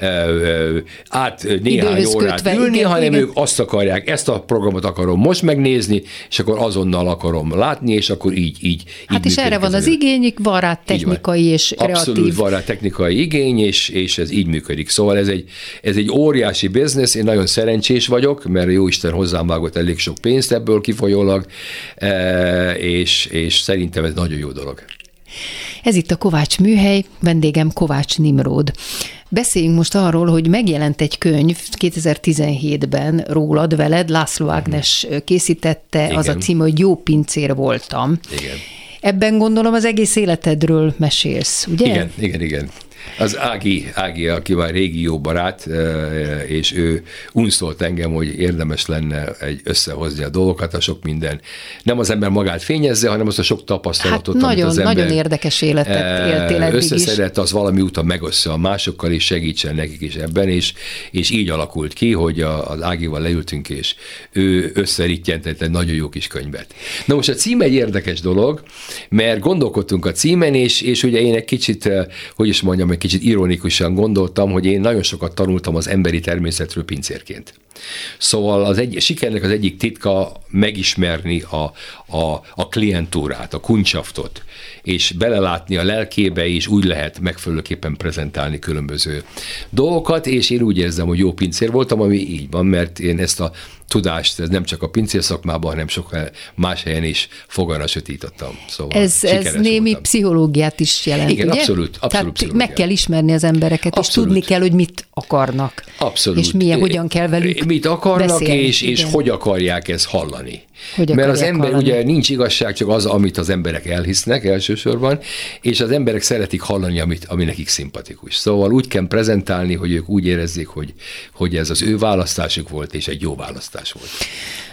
uh, át néhány
Időhöz
órát
kötve,
ülni,
igen,
hanem
igen.
ők azt akarják, ezt a programot akarom most megnézni, és akkor azonnal akarom látni, és akkor így, így,
Hát
így
és erre van az
a-
igényük, van rá technikai és
Abszolút
kreatív.
van rá technikai igény, és, és ez így működik. Szóval ez egy, ez egy óriási biznisz, én nagyon szerencsés vagyok, mert jó Isten hozzám vágott elég sok pénzt ebből kifolyólag, és, és szerintem ez nagyon jó dolog.
Ez itt a Kovács Műhely, vendégem Kovács Nimród. Beszéljünk most arról, hogy megjelent egy könyv 2017-ben rólad, veled, László Ágnes készítette, az a
Igen.
címe, hogy Jó pincér voltam.
Igen.
Ebben gondolom az egész életedről mesélsz, ugye?
Igen, igen, igen. Az Ági, Ági, aki már régi jó barát, és ő unszolt engem, hogy érdemes lenne egy összehozni a dolgokat, a sok minden. Nem az ember magát fényezze, hanem azt a sok tapasztalatot,
Hát nagyon,
az ember
nagyon érdekes életet éltél eddig
összeszedett, az valami úton megossza a másokkal is, segítsen nekik is ebben, és, és így alakult ki, hogy a, az Ágival leültünk, és ő összerittyentett egy nagyon jó kis könyvet. Na most a cím egy érdekes dolog, mert gondolkodtunk a címen, és, és ugye én egy kicsit, hogy is mondjam, egy kicsit ironikusan gondoltam, hogy én nagyon sokat tanultam az emberi természetről pincérként. Szóval az egy, sikernek az egyik titka megismerni a, a, a klientúrát, a kuncsaftot, és belelátni a lelkébe, és úgy lehet megfelelőképpen prezentálni különböző dolgokat, és én úgy érzem, hogy jó pincér voltam, ami így van, mert én ezt a tudást, ez nem csak a pincér szakmában, hanem sok más helyen is foganasötítottam.
Szóval ez, ez némi voltam. pszichológiát is jelent,
Igen,
ugye?
abszolút. abszolút
Tehát meg kell ismerni az embereket, abszolút. és tudni kell, hogy mit akarnak.
Abszolút.
És milyen, hogyan kell velük
Mit akarnak, beszélni. és, és hogy akarják ezt hallani.
Hogy
Mert az ember hallani? ugye nincs igazság, csak az, amit az emberek elhisznek elsősorban, és az emberek szeretik hallani, amit, ami nekik szimpatikus. Szóval úgy kell prezentálni, hogy ők úgy érezzék, hogy, hogy ez az ő választásuk volt, és egy jó választás volt.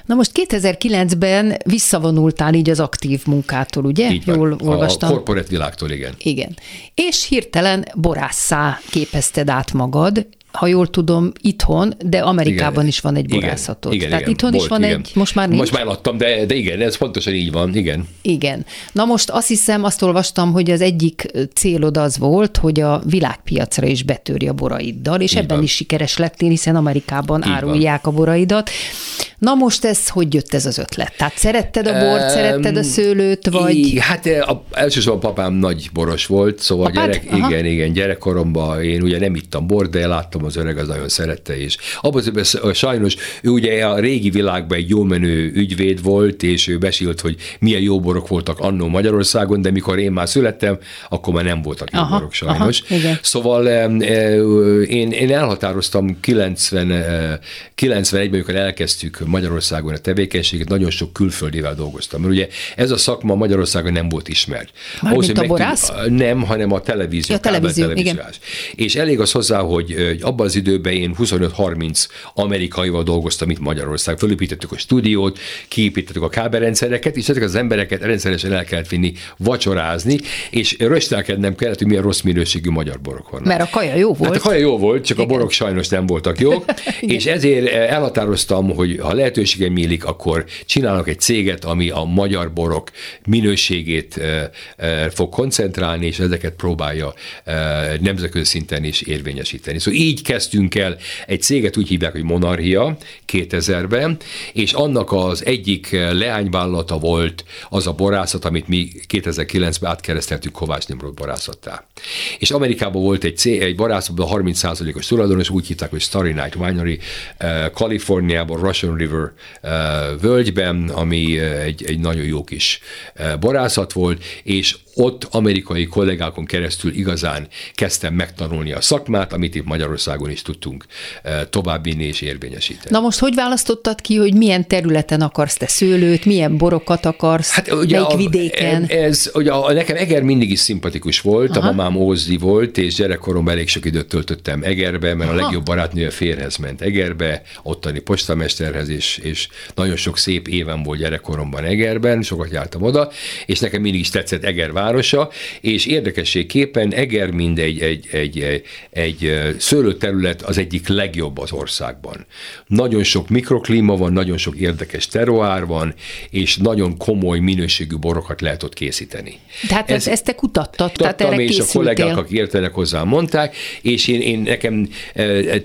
Na most 2009-ben visszavonultál így az aktív munkától, ugye?
Így van. Jól olvastam. A korporát világtól, igen.
Igen. És hirtelen borásszá képezted át magad, ha jól tudom, itthon, de Amerikában igen, is van egy borászatot.
Igen,
Tehát
igen,
itthon
volt,
is van
igen.
egy, most már nincs?
Most már adtam, de, de igen, ez pontosan így van, igen.
Igen. Na most azt hiszem, azt olvastam, hogy az egyik célod az volt, hogy a világpiacra is betörj a boraiddal, és így ebben van. is sikeres lettél, hiszen Amerikában így árulják van. a boraidat. Na most ez, hogy jött ez az ötlet? Tehát szeretted a bort, um, szeretted a szőlőt, vagy?
I, hát a, elsősorban papám nagy boros volt, szóval Apád? gyerek, igen, igen, gyerekkoromban én ugye nem ittam bort, de láttam az öreg, az nagyon szerette is. Abban sajnos ő ugye a régi világban egy jó menő ügyvéd volt, és ő besílt, hogy milyen jó borok voltak annó Magyarországon, de mikor én már születtem, akkor már nem voltak jó aha, borok sajnos. Aha, igen. Szóval én, én elhatároztam 90, 91-ben, amikor elkezdtük Magyarországon a tevékenységet, nagyon sok külföldivel dolgoztam. Mert ugye ez a szakma Magyarországon nem volt ismert.
Ahhoz, a borász?
Nem, hanem a televízió,
ja, televízió
igen. És elég az hozzá, hogy abban az időben én 25-30 amerikaival dolgoztam itt Magyarország. Fölépítettük a stúdiót, kiépítettük a kábelrendszereket, és ezeket az embereket rendszeresen el kellett vinni vacsorázni, és röstelkednem kellett, hogy milyen rossz minőségű magyar borok vannak.
Mert a kaja jó volt.
Hát a kaja jó volt, csak Igen. a borok sajnos nem voltak jók, és ezért elhatároztam, hogy ha lehetőségem nyílik, akkor csinálok egy céget, ami a magyar borok minőségét fog koncentrálni, és ezeket próbálja nemzetközi szinten is érvényesíteni. Szóval így kezdtünk el egy céget, úgy hívják, hogy Monarchia 2000-ben, és annak az egyik leányvállalata volt az a borászat, amit mi 2009-ben átkereszteltük Kovács Nimrod borászattá. És Amerikában volt egy, cég, egy borászatban 30%-os tulajdonos, úgy hívták, hogy Starry Night Winery, Kaliforniában, Russian River völgyben, ami egy, egy nagyon jó kis borászat volt, és ott amerikai kollégákon keresztül igazán kezdtem megtanulni a szakmát, amit itt Magyarországon is tudtunk továbbvinni és érvényesíteni.
Na most hogy választottad ki, hogy milyen területen akarsz te szőlőt, milyen borokat akarsz, hát, ugye melyik a, vidéken?
Ez, ugye a, nekem Eger mindig is szimpatikus volt, Aha. a mamám Ózdi volt, és gyerekkoromban elég sok időt töltöttem Egerbe, mert Aha. a legjobb barátnője férhez ment Egerbe, ottani postamesterhez, és, és nagyon sok szép éven volt gyerekkoromban Egerben, sokat jártam oda, és nekem mindig is tetszett Eger városa, és érdekességképpen Eger mind egy, egy, egy, egy, egy szőlőterület az egyik legjobb az országban. Nagyon sok mikroklíma van, nagyon sok érdekes teroár van, és nagyon komoly minőségű borokat lehet ott készíteni.
Tehát ez, ezt te kutattad, tehát erre
és
készültél.
a kollégák, akik értenek hozzá, mondták, és én, én nekem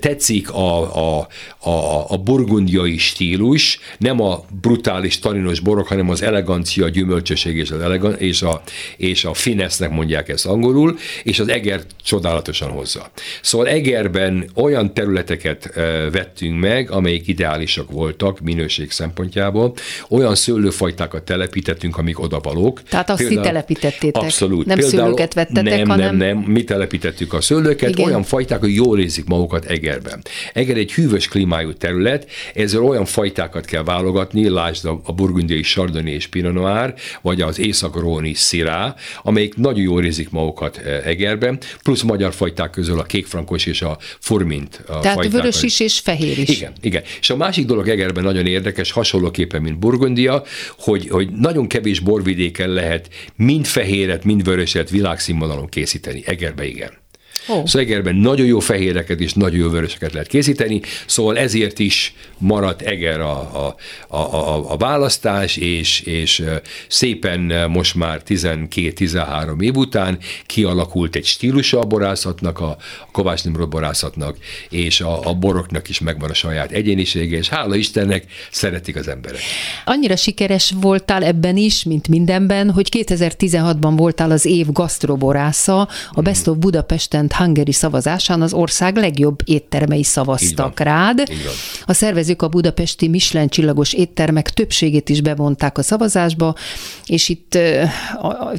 tetszik a, a, a, a burgundiai stílus, nem a brutális taninos borok, hanem az elegancia, a gyümölcsösség és, az elegan- és a, és a finesznek mondják ezt angolul, és az eger csodálatosan hozza. Szóval Egerben olyan területeket vettünk meg, amelyik ideálisak voltak minőség szempontjából, olyan szőlőfajtákat telepítettünk, amik odavalók.
Tehát azt Például, ti telepítettétek?
Abszolút.
Nem Például, szőlőket vettetek,
nem,
hanem...
Nem, nem, mi telepítettük a szőlőket, Igen. olyan fajták, hogy jól érzik magukat Egerben. Eger egy hűvös klímájú terület, ezzel olyan fajtákat kell válogatni, lásd a burgundiai Chardonnay és Pinot Noir, vagy az észak-róni Syrah, amelyik nagyon jól érzik magukat Egerben, plusz magyar fajták közül a kékfrankos és a furmint. A
Tehát fajták, vörös is és fehér is.
Igen, igen. És a másik dolog Egerben nagyon érdekes, hasonlóképpen, mint Burgundia, hogy, hogy nagyon kevés borvidéken lehet mind fehéret, mind vöröset világszínvonalon készíteni. Egerbe igen. Oh. Szóval Egerben nagyon jó fehéreket és nagyon jó vöröseket lehet készíteni, szóval ezért is maradt Eger a, a, a, a, a választás, és, és szépen most már 12-13 év után kialakult egy stílusa a borászatnak, a, a Kovács Nimrod borászatnak, és a, a boroknak is megvan a saját egyénisége, és hála Istennek szeretik az emberek.
Annyira sikeres voltál ebben is, mint mindenben, hogy 2016-ban voltál az év gasztroborásza, a Best of Budapesten Hungary szavazásán az ország legjobb éttermei szavaztak rád. A szervezők a budapesti Michelin csillagos éttermek többségét is bevonták a szavazásba, és itt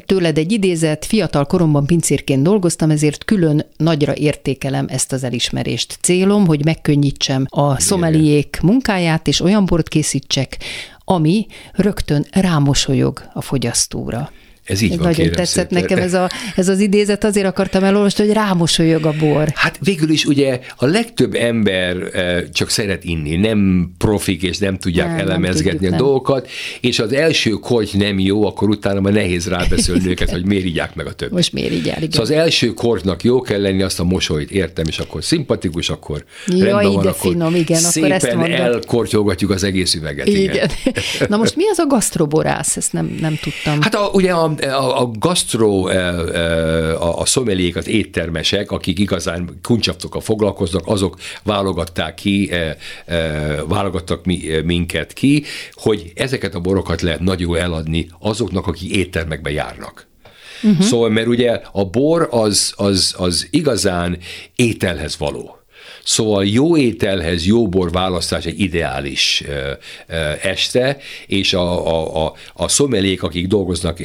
tőled egy idézet, fiatal koromban pincérként dolgoztam, ezért külön nagyra értékelem ezt az elismerést. Célom, hogy megkönnyítsem a szomeliék munkáját, és olyan bort készítsek, ami rögtön rámosolyog a fogyasztóra.
Ez így van,
Nagyon tetszett szépen. nekem ez, a, ez az idézet, azért akartam elolvasni, hogy rámosolyog a bor.
Hát végül is ugye a legtöbb ember eh, csak szeret inni, nem profik, és nem tudják nem, elemezgetni nem tudjuk, a nem. dolgokat, és az első korty nem jó, akkor utána már nehéz rábeszélni őket, hogy miért igyák meg a többit.
Most miért igyál, igen.
Szóval az első kortnak jó kell lenni, azt a mosolyt értem, és akkor szimpatikus, akkor ja, rendben van, akkor
finom, igen,
szépen
akkor ezt
elkortyolgatjuk az egész üveget. Igen. igen.
Na most mi az a gasztroborász? Ezt nem, nem tudtam.
Hát a, ugye a, a, a gasztro, e, e, a, a szomelék, az éttermesek, akik igazán kuncsaptokkal foglalkoznak, azok válogatták ki, e, válogattak minket ki, hogy ezeket a borokat lehet nagyon eladni azoknak, akik éttermekbe járnak. Uh-huh. Szóval, mert ugye a bor az, az, az igazán ételhez való. Szóval jó ételhez jó bor választás egy ideális este, és a, a, a, a szomelék, akik dolgoznak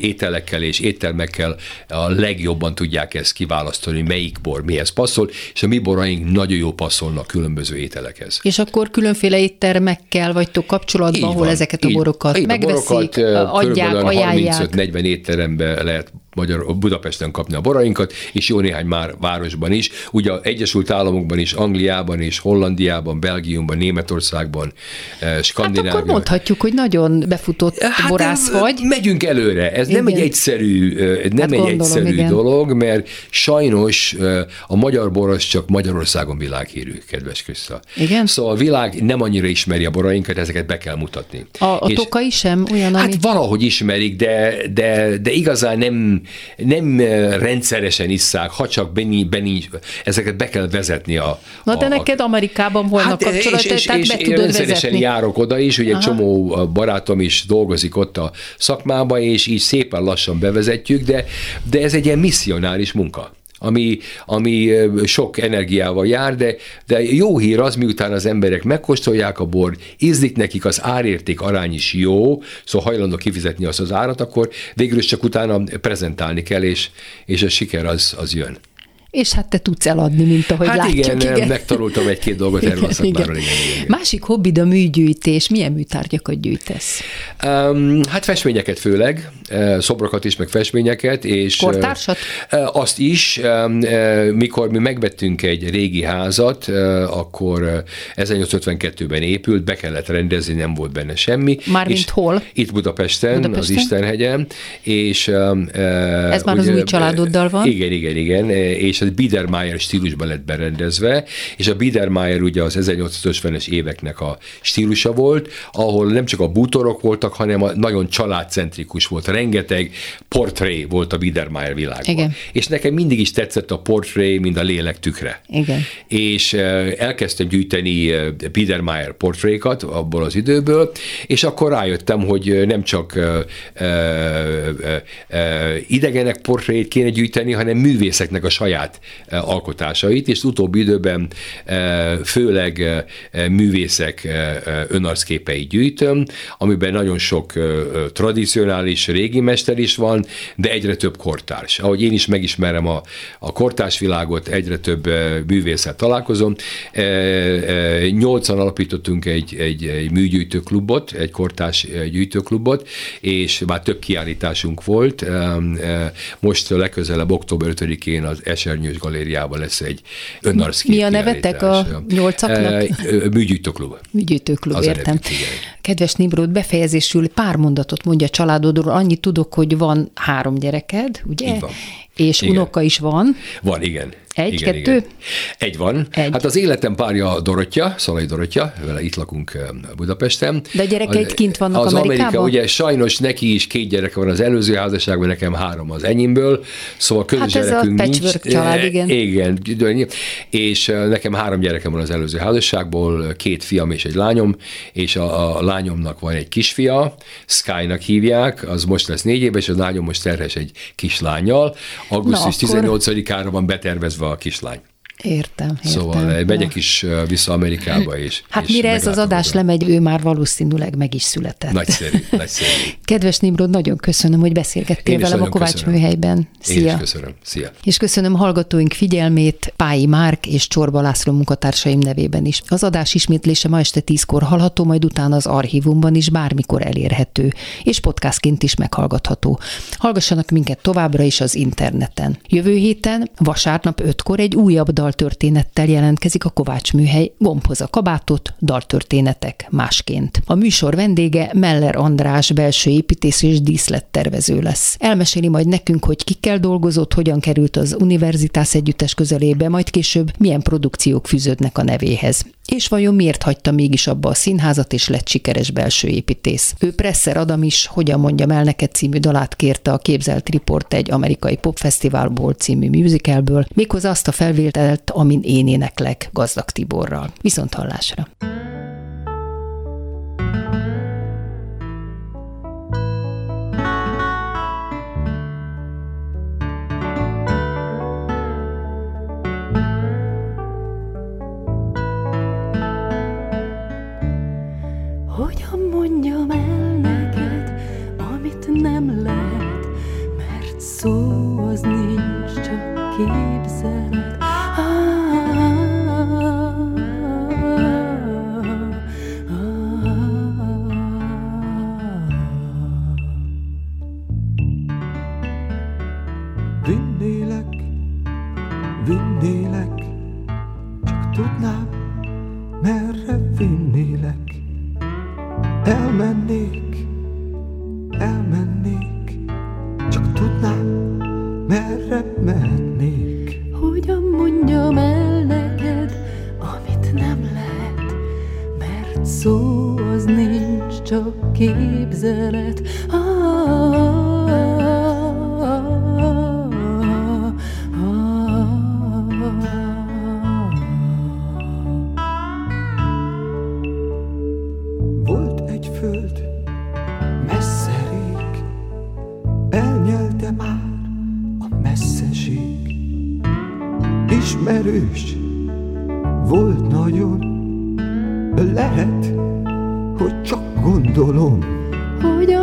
ételekkel és éttermekkel, a legjobban tudják ezt kiválasztani, melyik bor mihez passzol, és a mi boraink nagyon jó passzolnak különböző ételekhez.
És akkor különféle éttermekkel vagytok kapcsolatban, így ahol van, ezeket a borokat így, megveszik, a borokat, adják, ajánlják.
35-40 étterembe lehet Magyar, Budapesten kapni a borainkat, és jó néhány már városban is. Ugye Egyesült Államokban is, Angliában is, Hollandiában, Belgiumban, Németországban, eh, Skandináviában. Hát
akkor mondhatjuk, hogy nagyon befutott hát borász vagy.
Megyünk előre. Ez igen. nem egy egyszerű, eh, nem hát egy gondolom, egyszerű igen. dolog, mert sajnos eh, a magyar bor az csak Magyarországon világhírű, kedves Kriszta.
Igen?
Szóval a világ nem annyira ismeri a borainkat, ezeket be kell mutatni.
A, a és, tokai sem olyan,
Hát valahogy ismerik, de, de, de igazán nem nem rendszeresen isszák, ha csak Benny, Benny, ezeket be kell vezetni a...
Na de a, neked Amerikában volna hát, kapcsolat, és, tehát és, be és tudod rendszeresen vezetni.
járok oda is, ugye egy csomó barátom is dolgozik ott a szakmába, és így szépen lassan bevezetjük, de, de ez egy ilyen misszionáris munka ami, ami sok energiával jár, de, de jó hír az, miután az emberek megkóstolják a bor, ízlik nekik, az árérték arány is jó, szóval hajlandó kifizetni azt az árat, akkor végül is csak utána prezentálni kell, és, és a siker az, az jön
és hát te tudsz eladni, mint ahogy
hát
látjuk.
Igen, igen, megtanultam egy-két dolgot erről a szakmáról. Igen, igen, igen.
Másik hobbid a műgyűjtés. Milyen műtárgyakat gyűjtesz?
Um, hát festményeket főleg, eh, szobrokat is, meg festményeket. És,
Kortársat?
Uh, azt is, mikor mi megvettünk egy régi házat, akkor 1852-ben épült, be kellett rendezni, nem volt benne semmi.
Mármint hol?
Itt Budapesten, Budapesten, az Istenhegyen. És,
Ez már ugye, az új családoddal van?
Igen, igen, igen. És ez Biedermeier stílusban lett berendezve, és a Biedermeier ugye az 1850-es éveknek a stílusa volt, ahol nem csak a bútorok voltak, hanem a nagyon családcentrikus volt. Rengeteg portré volt a Biedermeier világban. Igen. És nekem mindig is tetszett a portré, mint a lélek tükre.
Igen.
És elkezdtem gyűjteni Biedermeier portrékat abból az időből, és akkor rájöttem, hogy nem csak idegenek portrét kéne gyűjteni, hanem művészeknek a saját saját eh, alkotásait, és utóbbi időben eh, főleg eh, művészek önarcképeit gyűjtöm, amiben nagyon sok tradicionális régi mester is van, de egyre több kortárs. Ahogy én is megismerem a, a kortárs világot, egyre több művészet találkozom. Nyolcan alapítottunk egy, egy, egy műgyűjtőklubot, egy kortárs gyűjtőklubot, és már több kiállításunk volt. Most legközelebb október 5-én az Eser Ernyős galériában lesz egy önarszkép
Mi a nevetek a nyolcaknak?
Műgyűjtőklub.
Műgyűjtőklub, értem. Kedves Nimrod, befejezésül pár mondatot mondja a családodról. Annyit tudok, hogy van három gyereked, ugye?
Így van.
És
Igen.
unoka is van.
Van, igen.
Egy,
igen,
kettő?
Igen. Egy van.
Egy.
Hát az életem párja Dorottya, Szalai Dorottya, vele itt lakunk Budapesten.
De a gyerekeid kint vannak
az
Amerikában?
Amerika, ugye sajnos neki is két gyereke van az előző házasságban, nekem három az enyémből, szóval közös
Hát ez a
gyerekünk
patchwork
nincs.
család,
Eh,
igen.
Igen, és nekem három gyerekem van az előző házasságból, két fiam és egy lányom, és a, a lányomnak van egy kisfia, Sky-nak hívják, az most lesz négy éves, a lányom most terhes egy kislányjal. Augusztus
akkor-
18-ára van betervezve a kislány.
Értem, értem.
Szóval eh, megyek is eh, vissza Amerikába, és
Hát
és
mire ez az adás
meglátogatom.
lemegy, ő már valószínűleg meg is született.
Nagyszerű, nagyszerű.
Kedves Nimrod, nagyon köszönöm, hogy beszélgettél
Én is
velem a Kovács
köszönöm.
műhelyben.
Én
Szia!
is köszönöm. Szia.
És köszönöm hallgatóink figyelmét Pályi Márk és Csorba László munkatársaim nevében is. Az adás ismétlése ma este tízkor hallható, majd utána az archívumban is bármikor elérhető, és podcastként is meghallgatható. Hallgassanak minket továbbra is az interneten. Jövő héten, vasárnap 5-kor egy újabb daltörténettel jelentkezik a Kovács műhely Gombhoz a kabátot, daltörténetek másként. A műsor vendége Meller András belső építész és díszlettervező lesz. Elmeséli majd nekünk, hogy kikkel dolgozott, hogyan került az Univerzitás Együttes közelébe, majd később milyen produkciók fűződnek a nevéhez. És vajon miért hagyta mégis abba a színházat, és lett sikeres belső építész? Ő Presser Adam is, hogyan mondjam el neked című dalát kérte a Képzelt Report egy amerikai popfesztiválból című musicalből, méghozzá azt a felvételt, amin én éneklek Gazdag Tiborral. Viszont hallásra!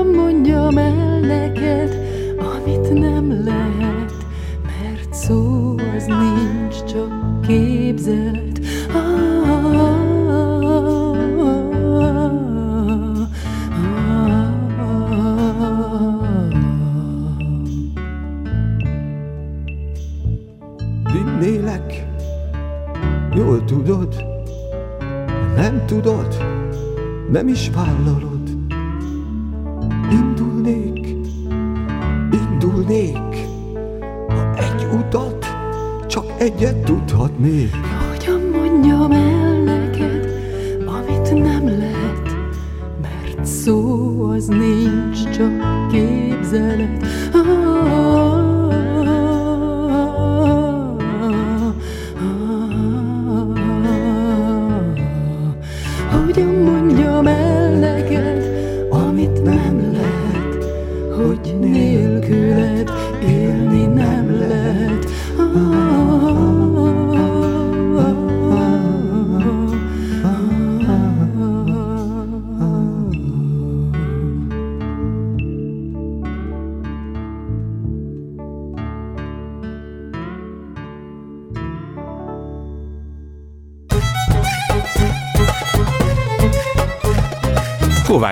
Hogyan mondjam el neked, amit nem lehet, mert szó az nincs, csak képzelet. Ah,
Vinnélek, jól tudod, nem tudod, nem is vállalod. Csak egyet tudhatnék.
Hogyan